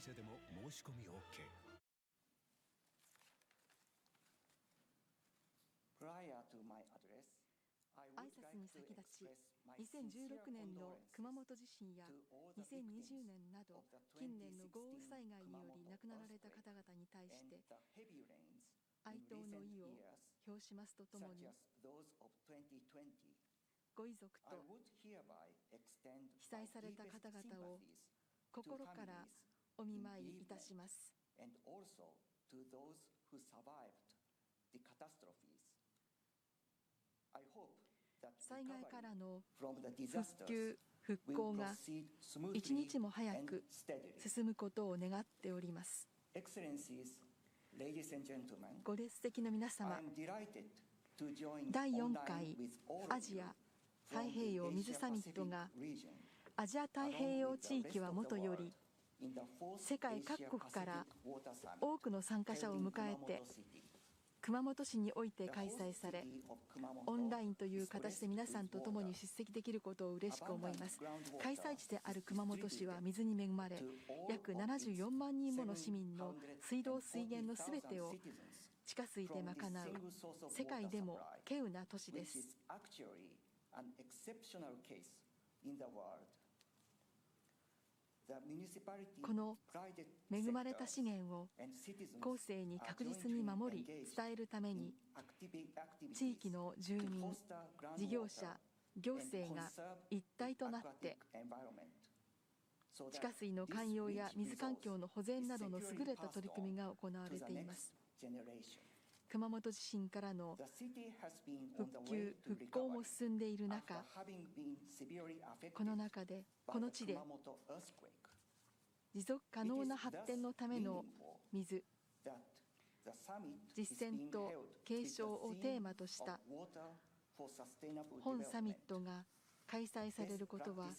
店でも申し込み OK 挨拶に先立ち2016年の熊本地震や2020年など近年の豪雨災害により亡くなられた方々に対して哀悼の意を表しますとともにご遺族と被災された方々を心からお見舞いいたします。災害からの復旧・復興が一日も早く進むことを願っております。ご列席の皆様第4回アジア太平洋水サミットがアジア太平洋地域はもとより世界各国から多くの参加者を迎えて熊本市において開催されオンラインという形で皆さんと共に出席できることを嬉しく思います。開催地である熊本市は水に恵まれ約74万人もの市民の水道水源のすべてを地下水で賄う世界でも稀有な都市です。この恵まれた資源を後世に確実に守り伝えるために地域の住民事業者行政が一体となって地下水の寛容や水環境の保全などの優れた取り組みが行われています熊本地震からの復旧・復興も進んでいる中この中でこの地で持続可能な発展のための水。実践と継承をテーマとした本サミットが開催されることは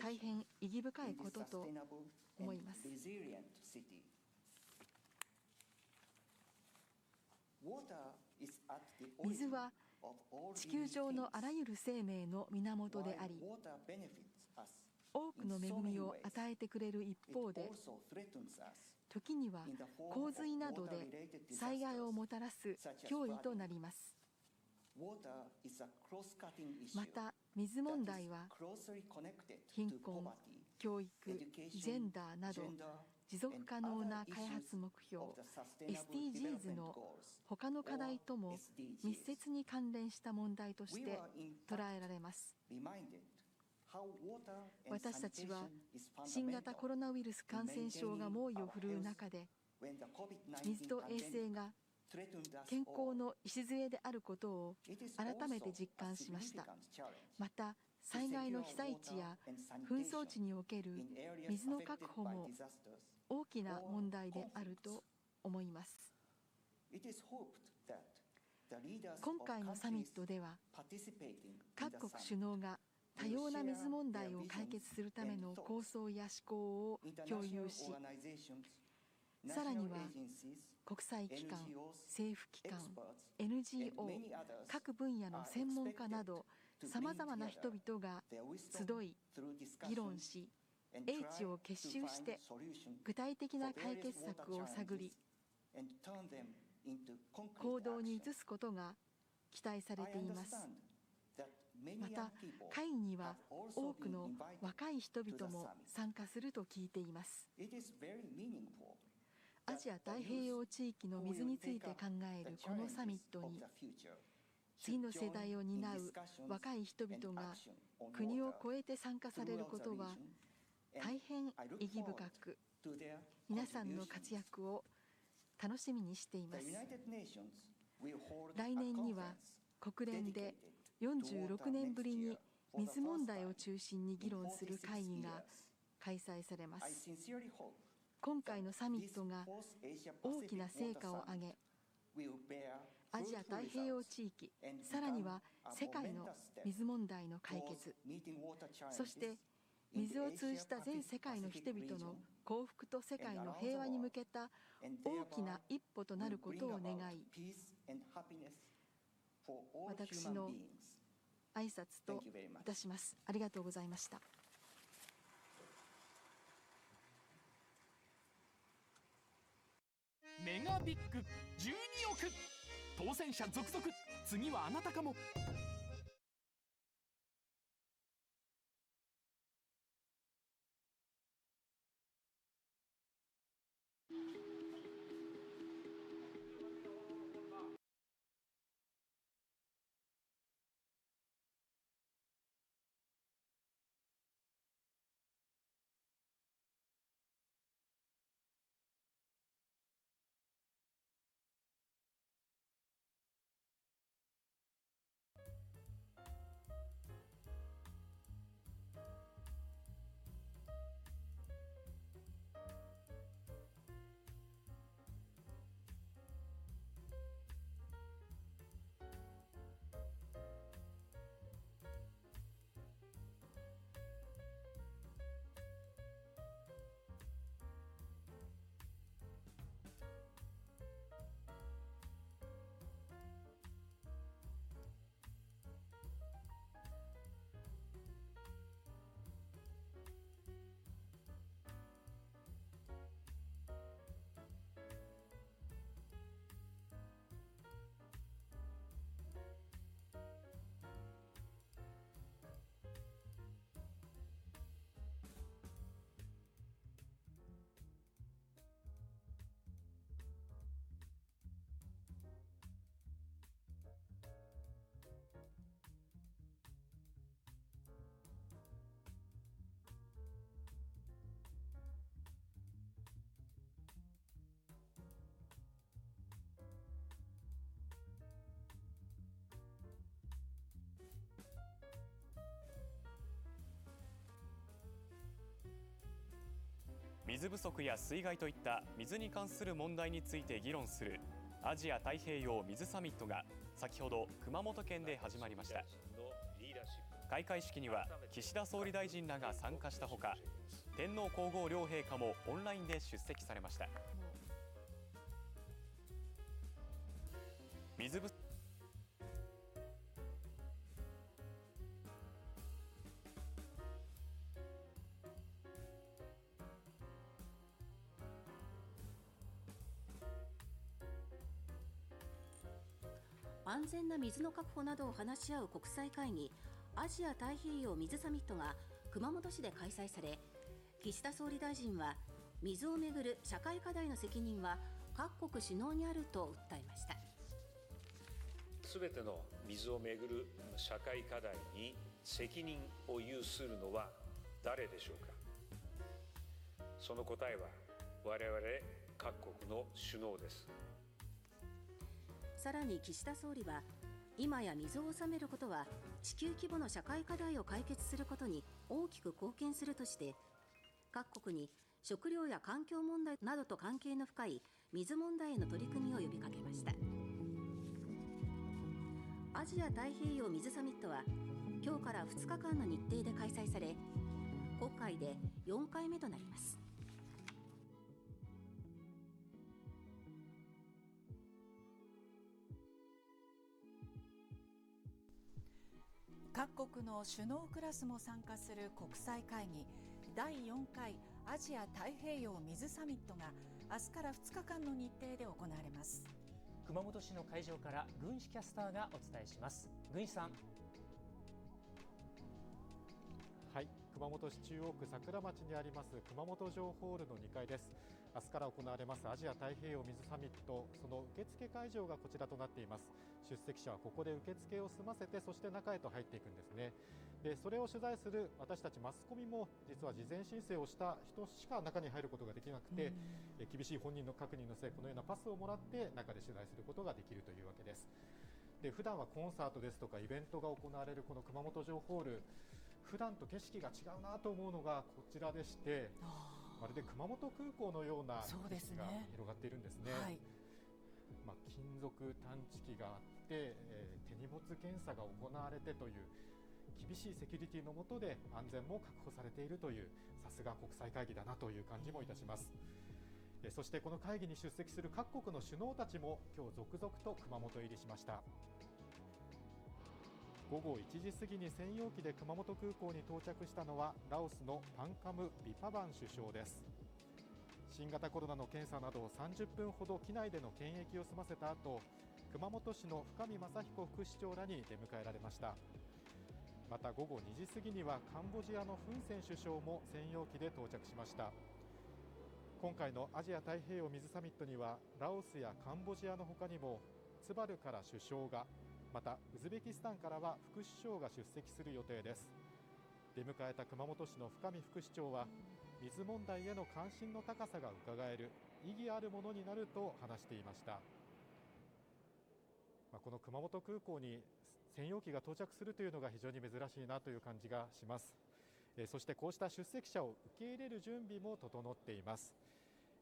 大変意義深いことと思います。水は地球上のあらゆる生命の源であり多くの恵みを与えてくれる一方で時には洪水などで災害をもたらす脅威となります。また水問題は貧困教育ジェンダーなど持続可能な開発目標 SDGs の他の課題とも密接に関連した問題として捉えられます私たちは新型コロナウイルス感染症が猛威を振るう中で水と衛生が健康の礎であることを改めて実感しました。また災害の被災地や紛争地における水の確保も大きな問題であると思います。今回のサミットでは各国首脳が多様な水問題を解決するための構想や思考を共有しさらには国際機関、政府機関、NGO 各分野の専門家などさまざまな人々が集い議論し英知を結集して具体的な解決策を探り行動に移すことが期待されていますまた会議には多くの若い人々も参加すると聞いています。アジア太平洋地域の水について考えるこのサミットに次の世代を担う若い人々が国を超えて参加されることは大変意義深く皆さんの活躍を楽しみにしています。来年には国連で46年ぶりに水問題を中心に議論する会議が開催されます。今回のサミットが大きな成果を上げアジア太平洋地域さらには世界の水問題の解決そして水を通じた全世界の人々の幸福と世界の平和に向けた大きな一歩となることを願い私の挨拶といたします。ありがとうございました。メガビッグ12億当選者続々次はあなたかも水不足や水害といった水に関する問題について議論するアジア太平洋水サミットが先ほど熊本県で始まりました。開会式には岸田総理大臣らが参加したほか天皇皇后両陛下もオンラインで出席されました。水不安全な水の確保などを話し合う国際会議アジア太平洋水サミットが熊本市で開催され岸田総理大臣は水をめぐる社会課題の責任は各国首脳にあると訴えました。すべての水をめぐる社会課題に責任を有するのは誰でしょうか？その答えは我々各国の首脳です。さらに岸田総理は今や水を治めることは地球規模の社会課題を解決することに大きく貢献するとして各国に食料や環境問題などと関係の深い水問題への取り組みを呼びかけました。アジア太平洋水サミットは今日から2日間の日程で開催され今回で4回目となります。各国の首脳クラスも参加する国際会議第4回アジア太平洋水サミットが明日から2日間の日程で行われます。熊本市の会場から軍師キャスターがお伝えします。軍師さん。はい熊本市中央区桜町にあります熊本城ホールの2階です明日から行われますアジア太平洋水サミット。その受付会場がこちらとなっています。出席者はここで受付を済ませてそして中へと入っていくんですね。でそれを取材する私たちマスコミも実は事前申請をした人しか中に入ることができなくて、え厳しい本人の確認の末このようなパスをもらって中で取材することができるというわけです。で普段はコンサートですとかイベントが行われるこの熊本城ホール。普段と景色が違うなと思うのがこちらでしてまるで熊本空港のような景色が広がっているんですね。はい、まあ、金属探知機があって、えー、手荷物検査が行われてという厳しいセキュリティのもとで安全も確保されているというさすが国際会議だなという感じもいたします。そしてこの会議に出席する各国の首脳たちも今日続々と熊本入りしました午後1時過ぎに専用機で熊本空港に到着したのはラオスのパンカム・ビパバン首相です。新型コロナの検査など30分ほど機内での検疫を済ませた後熊本市の深見正彦副市長らに出迎えられました。また午後2時過ぎにはカンボジアのフン・セン首相も専用機で到着しました。今回のアジア太平洋水サミットにはラオスやカンボジアの他にもツバルから首相がまたウズベキスタンからは副首相が出席する予定です。出迎えた熊本市の深見副市長は水問題への関心の高さがうかがえる意義あるものになると話していました、まあ、この熊本空港に専用機が到着するというのが非常に珍しいなという感じがします、えそしてこうした出席者を受け入れる準備も整っています。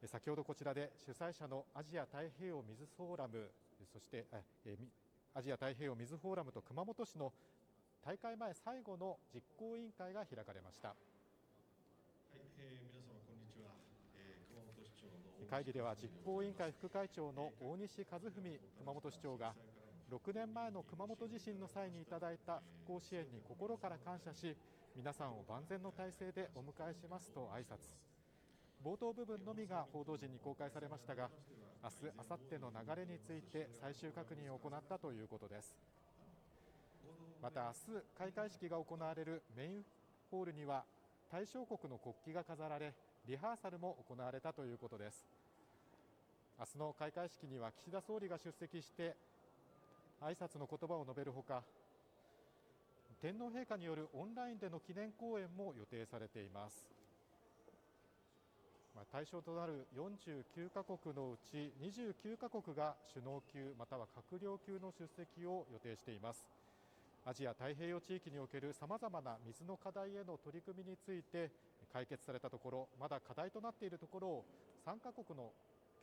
先ほどこちらで主催者のアジア太平洋水フォーラムそしてえアジア太平洋水フォーラムと熊本市の大会前最後の実行委員会が開かれました。会議では実行委員会副会長の大西和文熊本市長が6年前の熊本地震の際にいただいた復興支援に心から感謝し皆さんを万全の体制でお迎えしますと挨拶冒頭部分のみが報道陣に公開されましたが明日、明後日の流れについて最終確認を行ったということです。また明日開会式が行われるメインホールには対象国の国旗が飾られリハーサルも行われたということです。明日の開会式には岸田総理が出席して挨拶の言葉を述べるほか天皇陛下によるオンラインでの記念講演も予定されています。対象となる49カ国のうち29カ国が首脳級または閣僚級の出席を予定しています。アジア太平洋地域におけるさまざまな水の課題への取り組みについて解決されたところまだ課題となっているところを3カ国の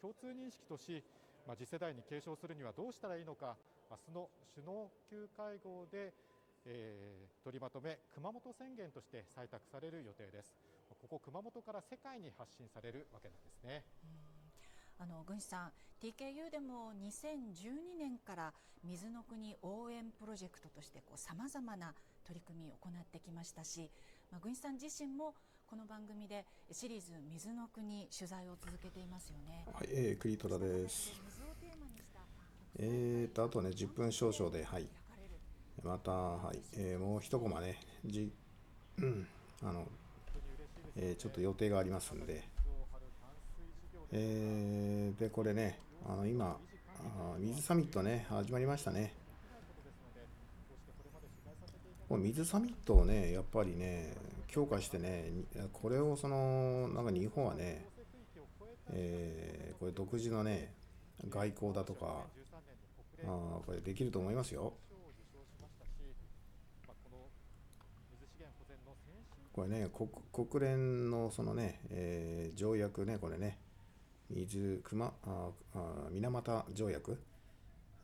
共通認識とし、次世代に継承するにはどうしたらいいのか明日の首脳級会合で、取りまとめ熊本宣言として採択される予定です。ここ熊本から世界に発信されるわけなんですね。あの郡司さん TKU でも2012年から水の国応援プロジェクトとしてさまざまな取り組みを行ってきましたし、まあ、郡司さん自身もこの番組でシリーズ水の国取材を続けていますよね。はい、えー、クリトラです。えーとあとね10分少々ではいまたはい、えー、もう一コマねじうんあの、えー、ちょっと予定がありますんで。えー、でこれねあの今あ水サミットね始まりましたねこの水サミットをねやっぱりね強化してねこれをそのなんか日本はね、えー、これ独自のね外交だとかあこれできると思いますよこれね国国連のそのね、えー、条約ねこれね水熊ああ水俣条約、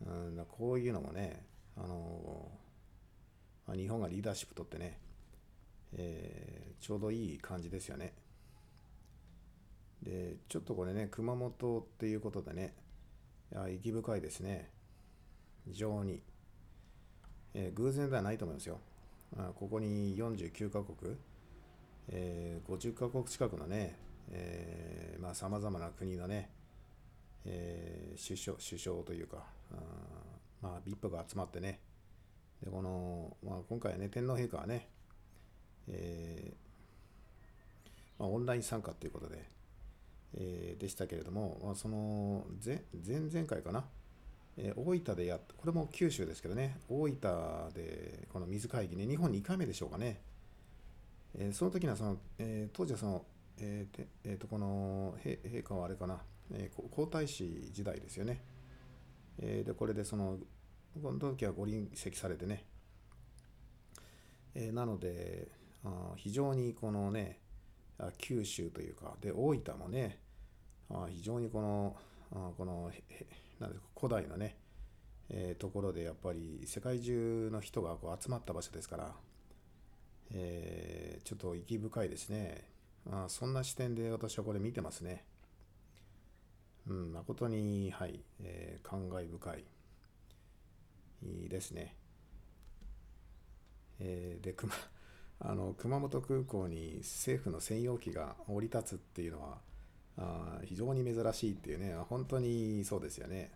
うん、こういうのもね、あのー、日本がリーダーシップ取ってね、えー、ちょうどいい感じですよね。で、ちょっとこれね、熊本っていうことでね、意義深いですね。非常に。えー、偶然ではないと思いますよ。あここに49カ国、えー、50カ国近くのね、えー、まあさまざまな国のね、えー、首相首相というかあまあ VIP が集まってねでこの、まあ、今回ね天皇陛下はね、えーまあ、オンライン参加ということで、えー、でしたけれども、まあ、その前前々回かな、えー、大分でやっこれも九州ですけどね大分でこの水会議ね日本2回目でしょうかね、えー、その時にはその、えー、当時はそのえーえー、とこの陛下はあれかな、えー、皇太子時代ですよね。えー、でこれでそのこの時はご臨席されてね、えー、なのであ非常にこのね九州というかで大分もねあ非常にこのあこのなんか古代のね、えー、ところでやっぱり世界中の人がこう集まった場所ですから、えー、ちょっと意義深いですね。あそんな視点で私はこれ見てますね。うん、誠に、はい、えー、感慨深いいいですね。えー、で、熊、あの、熊本空港に政府の専用機が降り立つっていうのは、あ非常に珍しいっていうね、本当にそうですよね。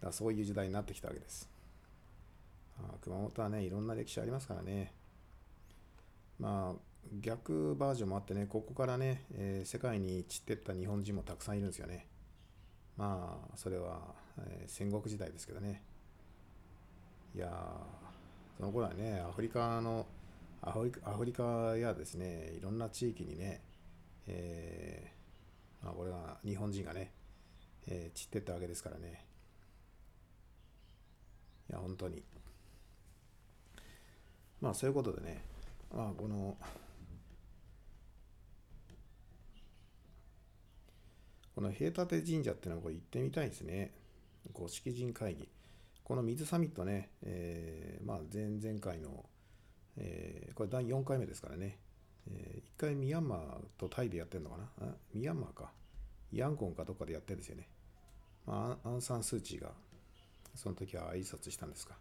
だそういう時代になってきたわけです。あ熊本はね、いろんな歴史ありますからね。まあ、逆バージョンもあってね、ここからね、えー、世界に散ってった日本人もたくさんいるんですよね。まあ、それは、えー、戦国時代ですけどね。いやその頃はね、アフリカの、アフリカアフリカやですね、いろんな地域にね、えー、まあ、これは日本人がね、えー、散ってったわけですからね。いや、本当に。まあ、そういうことでね、あ、この、この平立神社っていうのはこれ行ってみたいですね。五色神会議。この水サミットね、えー、まあ前々回の、えー、これ第4回目ですからね、えー、1回ミャンマーとタイでやってるのかな？あミャンマーか。ヤンゴンかどっかでやってるんですよね。まあ、アンサン・スー・チーが、その時は挨拶したんですか。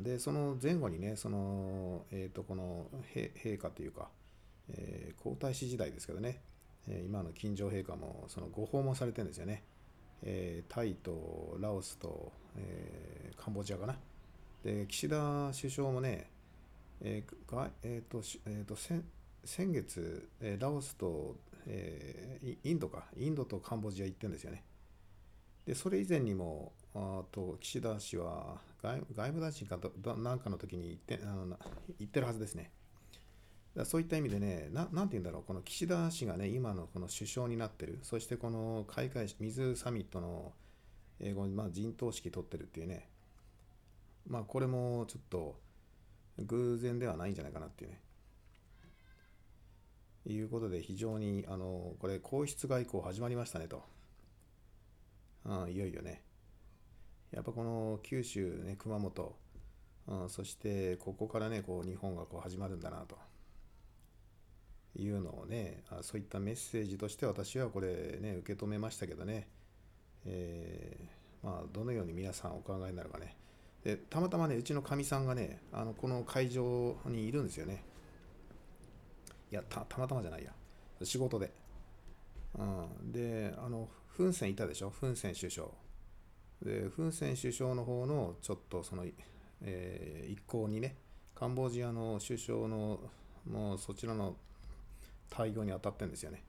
で、その前後にね、その、え、ー、と、この陛下というか、えー、皇太子時代ですけどね、え今の金城陛下もそのご訪問されてるんですよね。えー、タイとラオスと、えー、カンボジアかな。で、岸田首相もね、えーがえーとえーと、先先月、えー、ラオスと、えー、インドか、インドとカンボジア行ってるんですよね。で、それ以前にも、あと岸田氏は外務大臣かどなんかの時に行ってあの行ってるはずですね。だそういった意味でねな、なんて言うんだろう、この岸田氏がね、今のこの首相になってる、そしてこの開会式、水サミットの英語に、まあ、陣頭指揮取ってるっていうね、まあ、これもちょっと偶然ではないんじゃないかなっていうね。いうことで、非常に、あの、これ、皇室外交始まりましたねと。うん、いよいよね。やっぱこの九州ね、熊本、うん、そしてここからね、こう日本がこう始まるんだなと。いうのをねそういったメッセージとして私はこれね受け止めましたけどね、えー、まあどのように皆さんお考えになるかね。でたまたまねうちのかみさんがねあのこの会場にいるんですよね。いやたまたまじゃないや。仕事で、うん、であのフン・センいたでしょ？フン・セン首相。でフン・セン首相の方のちょっとその、えー、一行にねカンボジアの首相のもうそちらの対応に当たってるんですよね。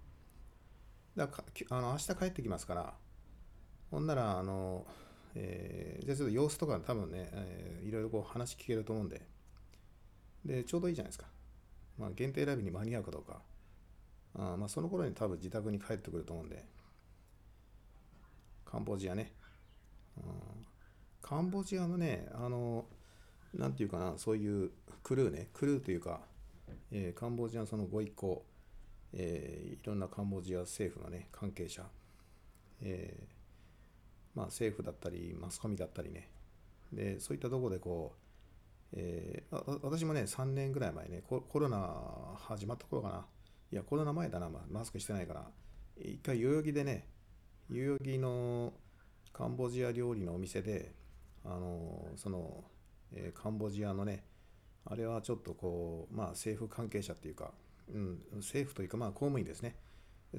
だからあの明日帰ってきますから、ほんなら、あの、えー、じゃあちょっと様子とか多分ね、えー、いろいろこう話聞けると思うんで、で、ちょうどいいじゃないですか。まあ、限定ライブに間に合うかどうか。あまあ、その頃に多分自宅に帰ってくると思うんで、カンボジアね。うん、カンボジアのね、あの、なんていうかな、そういうクルーね、クルーというか、えー、カンボジアのそのご一行、えー、いろんなカンボジア政府のね、関係者、えー、まあ政府だったり、マスコミだったりね、で、そういったところでこう、えー、私もね、3年ぐらい前ねコ、コロナ始まった頃かな、いや、コロナ前だな、まあ、マスクしてないから、一回代々木でね、代々木のカンボジア料理のお店で、あのその、えー、カンボジアのね、あれはちょっとこう、まあ政府関係者っていうか、うん、政府というか、まあ、公務員ですね。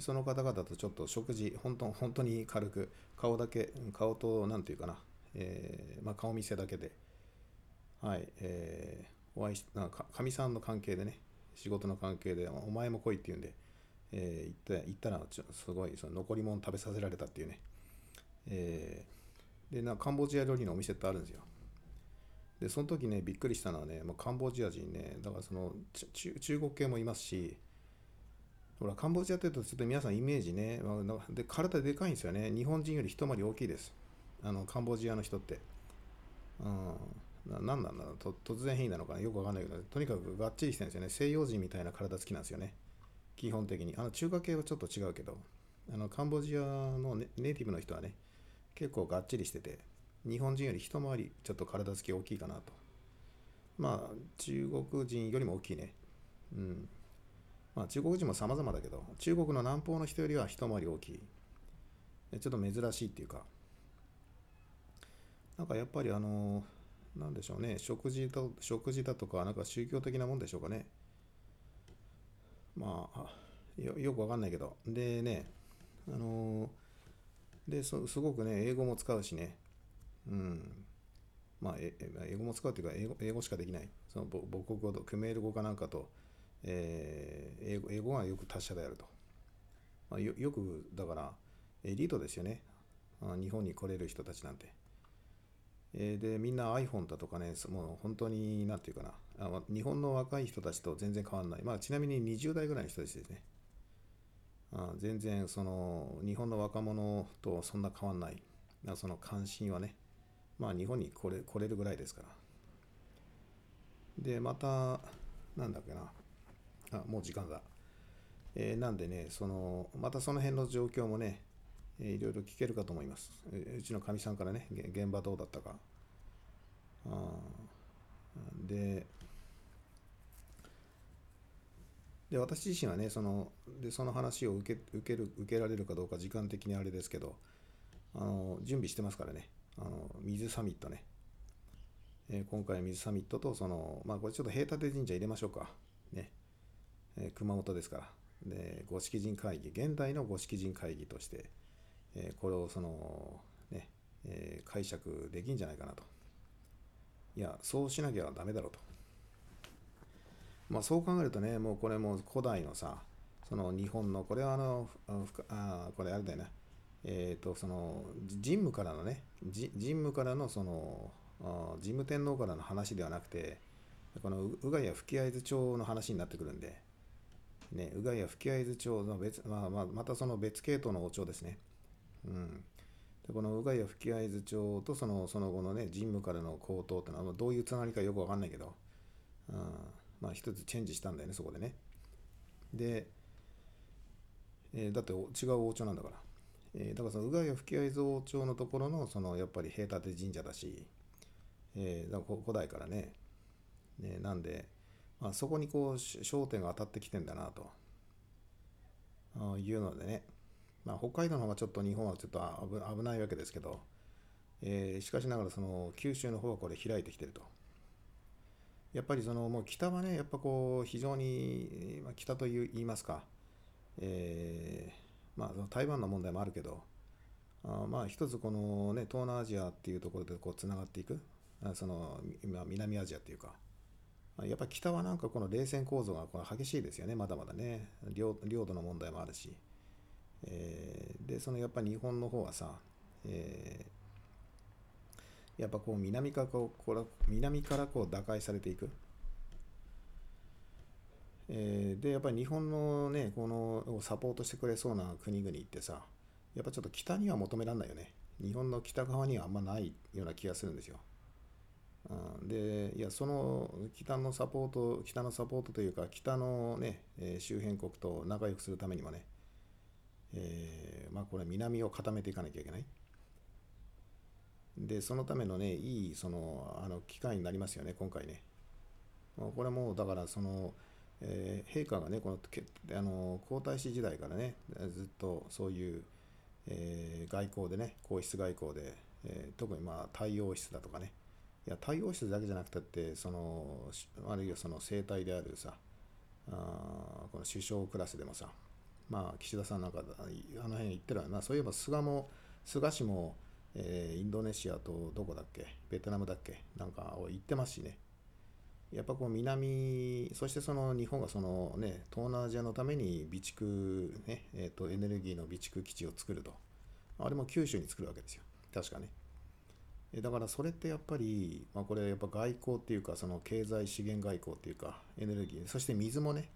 その方々とちょっと食事、本当本当に軽く、顔だけ、顔と、なんていうかな、えー、まあ、顔見せだけで、はい、えー、お会いし、かみさんの関係でね、仕事の関係で、お前も来いって言うんで、えー、行った行ったら、すごい、その残り物食べさせられたっていうね、えー、で、なカンボジア料理のお店ってあるんですよ。で、その時ね、びっくりしたのはね、まあ、カンボジア人ね、だからその中国系もいますし、ほら、カンボジアって言うと、ちょっと皆さんイメージね、まあで体でかいんですよね。日本人より一回り大きいです。あの、カンボジアの人って。うん。ななんなんだろうと突然変異なのかなよくわかんないけど、とにかくがっちりしてるんですよね。西洋人みたいな体つきなんですよね。基本的に。あの、中華系はちょっと違うけど、あの、カンボジアのネネイティブの人はね、結構がっちりしてて、日本人より一回りちょっと体つき大きいかなと。まあ、中国人よりも大きいね。うん。まあ、中国人も様々だけど、中国の南方の人よりは一回り大きい。ちょっと珍しいっていうか、なんかやっぱりあの、なんでしょうね、食事と食事だとか、なんか宗教的なもんでしょうかね。まあ、よくわかんないけど。でね、あの、で、すごくね、英語も使うしね、うん。まあ、え英語も使うっていうか英語、英語しかできない。その母国語と、クメール語かなんかと、えー、英語英語がよく達者であると。まあ、よよく、だから、エリートですよね。日本に来れる人たちなんて。えー、で、みんな iPhone だとかね、もう本当に、なんていうかな、日本の若い人たちと全然変わらない。まあ、ちなみに20代ぐらいの人たちですね。全然、その、日本の若者とそんな変わらない。その関心はね。まあ、日本に来れ来れるぐらいですから。で、また、なんだっけな。あ、もう時間だ。えー、なんでね、その、またその辺の状況もね、いろいろ聞けるかと思います。うちのかみさんからね、現場どうだったか。あで、で私自身はねそのでその話を受け受ける受けられるかどうか時間的にあれですけどあの準備してますからね。あの水サミットね、えー、今回水サミットとそのまあこれちょっと平立神社入れましょうか。ね、えー、熊本ですから。で五色人会議現代の五色人会議として、えー、これをそのね、えー、解釈できんじゃないかなと。いやそうしなきゃダメだろうと。まあそう考えるとねもうこれも古代のさその日本のこれはあのあこれあれだよねえっ、ー、とその神武からのね神武からのその神武天皇からの話ではなくてこの宇賀谷吹合図町の話になってくるんでね、宇賀谷吹合図町の別、まあまあ、またその別系統の王朝ですね。うん。でこの宇賀谷吹合図町とそのその後のね、神武からの高騰ってのはどういうつながりかよくわかんないけど、うん、まあ一つチェンジしたんだよね、そこでね。で、えー、だって違う王朝なんだから。えー、だからその宇賀谷吹合図王朝のところの、そのやっぱり平立神社だし、えー、だから古代からね、ねなんで、まあ、そこにこう焦点が当たってきてんだなというのでね、まあ、北海道の方がちょっと日本はちょっと危ないわけですけど、えー、しかしながらその九州の方はこれ開いてきてると。やっぱりそのもう北はね、やっぱこう非常に、まあ、北という言いますか、えー、まあ台湾の問題もあるけど、あまあ一つこのね、東南アジアっていうところでこうつながっていく、その南アジアっていうか、やっぱ北はなんかこの冷戦構造がこの激しいですよね、まだまだね。領領土の問題もあるし。えー、で、そのやっぱり日本の方はさ、えー、やっぱこう南からこう南からこう打開されていく。えー、で、やっぱり日本のね、このサポートしてくれそうな国々ってさ、やっぱちょっと北には求められないよね。日本の北側にはあんまないような気がするんですよ。うん、でいやその北のサポート北のサポートというか北のね、えー、周辺国と仲良くするためにもね、えー、まあこれ南を固めていかなきゃいけないでそのためのねいいそのあの機会になりますよね今回ね。これもだからその、えー、陛下がねこのあの皇太子時代からねずっとそういう、えー、外交でね皇室外交で、えー、特にまあ太陽室だとかね。いや太陽室だけじゃなくたってそのあるいはその生態であるさあこの首相クラスでもさまあ岸田さんなんかあの辺行ってるわな。そういえば菅も菅氏も、えー、インドネシアとどこだっけ？ベトナムだっけ？なんかを行ってますしね。やっぱこう南そしてその日本がそのね東南アジアのために備蓄ねえー、とエネルギーの備蓄基地を作ると。あれも九州に作るわけですよ。確かね。だからそれってやっぱり、まあ、これやっぱ外交っていうかその経済資源外交っていうかエネルギーそして水もね、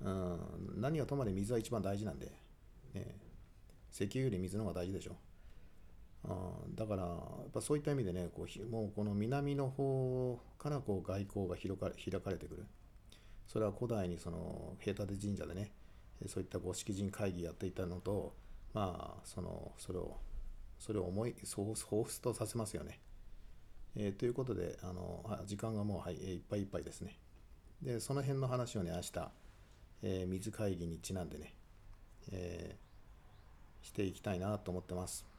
うん、何はともあれ水は一番大事なんで、ね、石油より水の方が大事でしょ。あだからやっぱそういった意味でねこうもうこの南の方からこう外交が開か開かれてくるそれは古代にその平立神社でねそういった五色人会議やっていたのとまあそのそれをそれを思いそう彷彿とさせますよね。えー、ということであの時間がもう、はい、いっぱいいっぱいですね。でその辺の話をね明日、えー、水会議にちなんでね、えー、していきたいなと思ってます。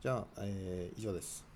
じゃあ、えー、以上です。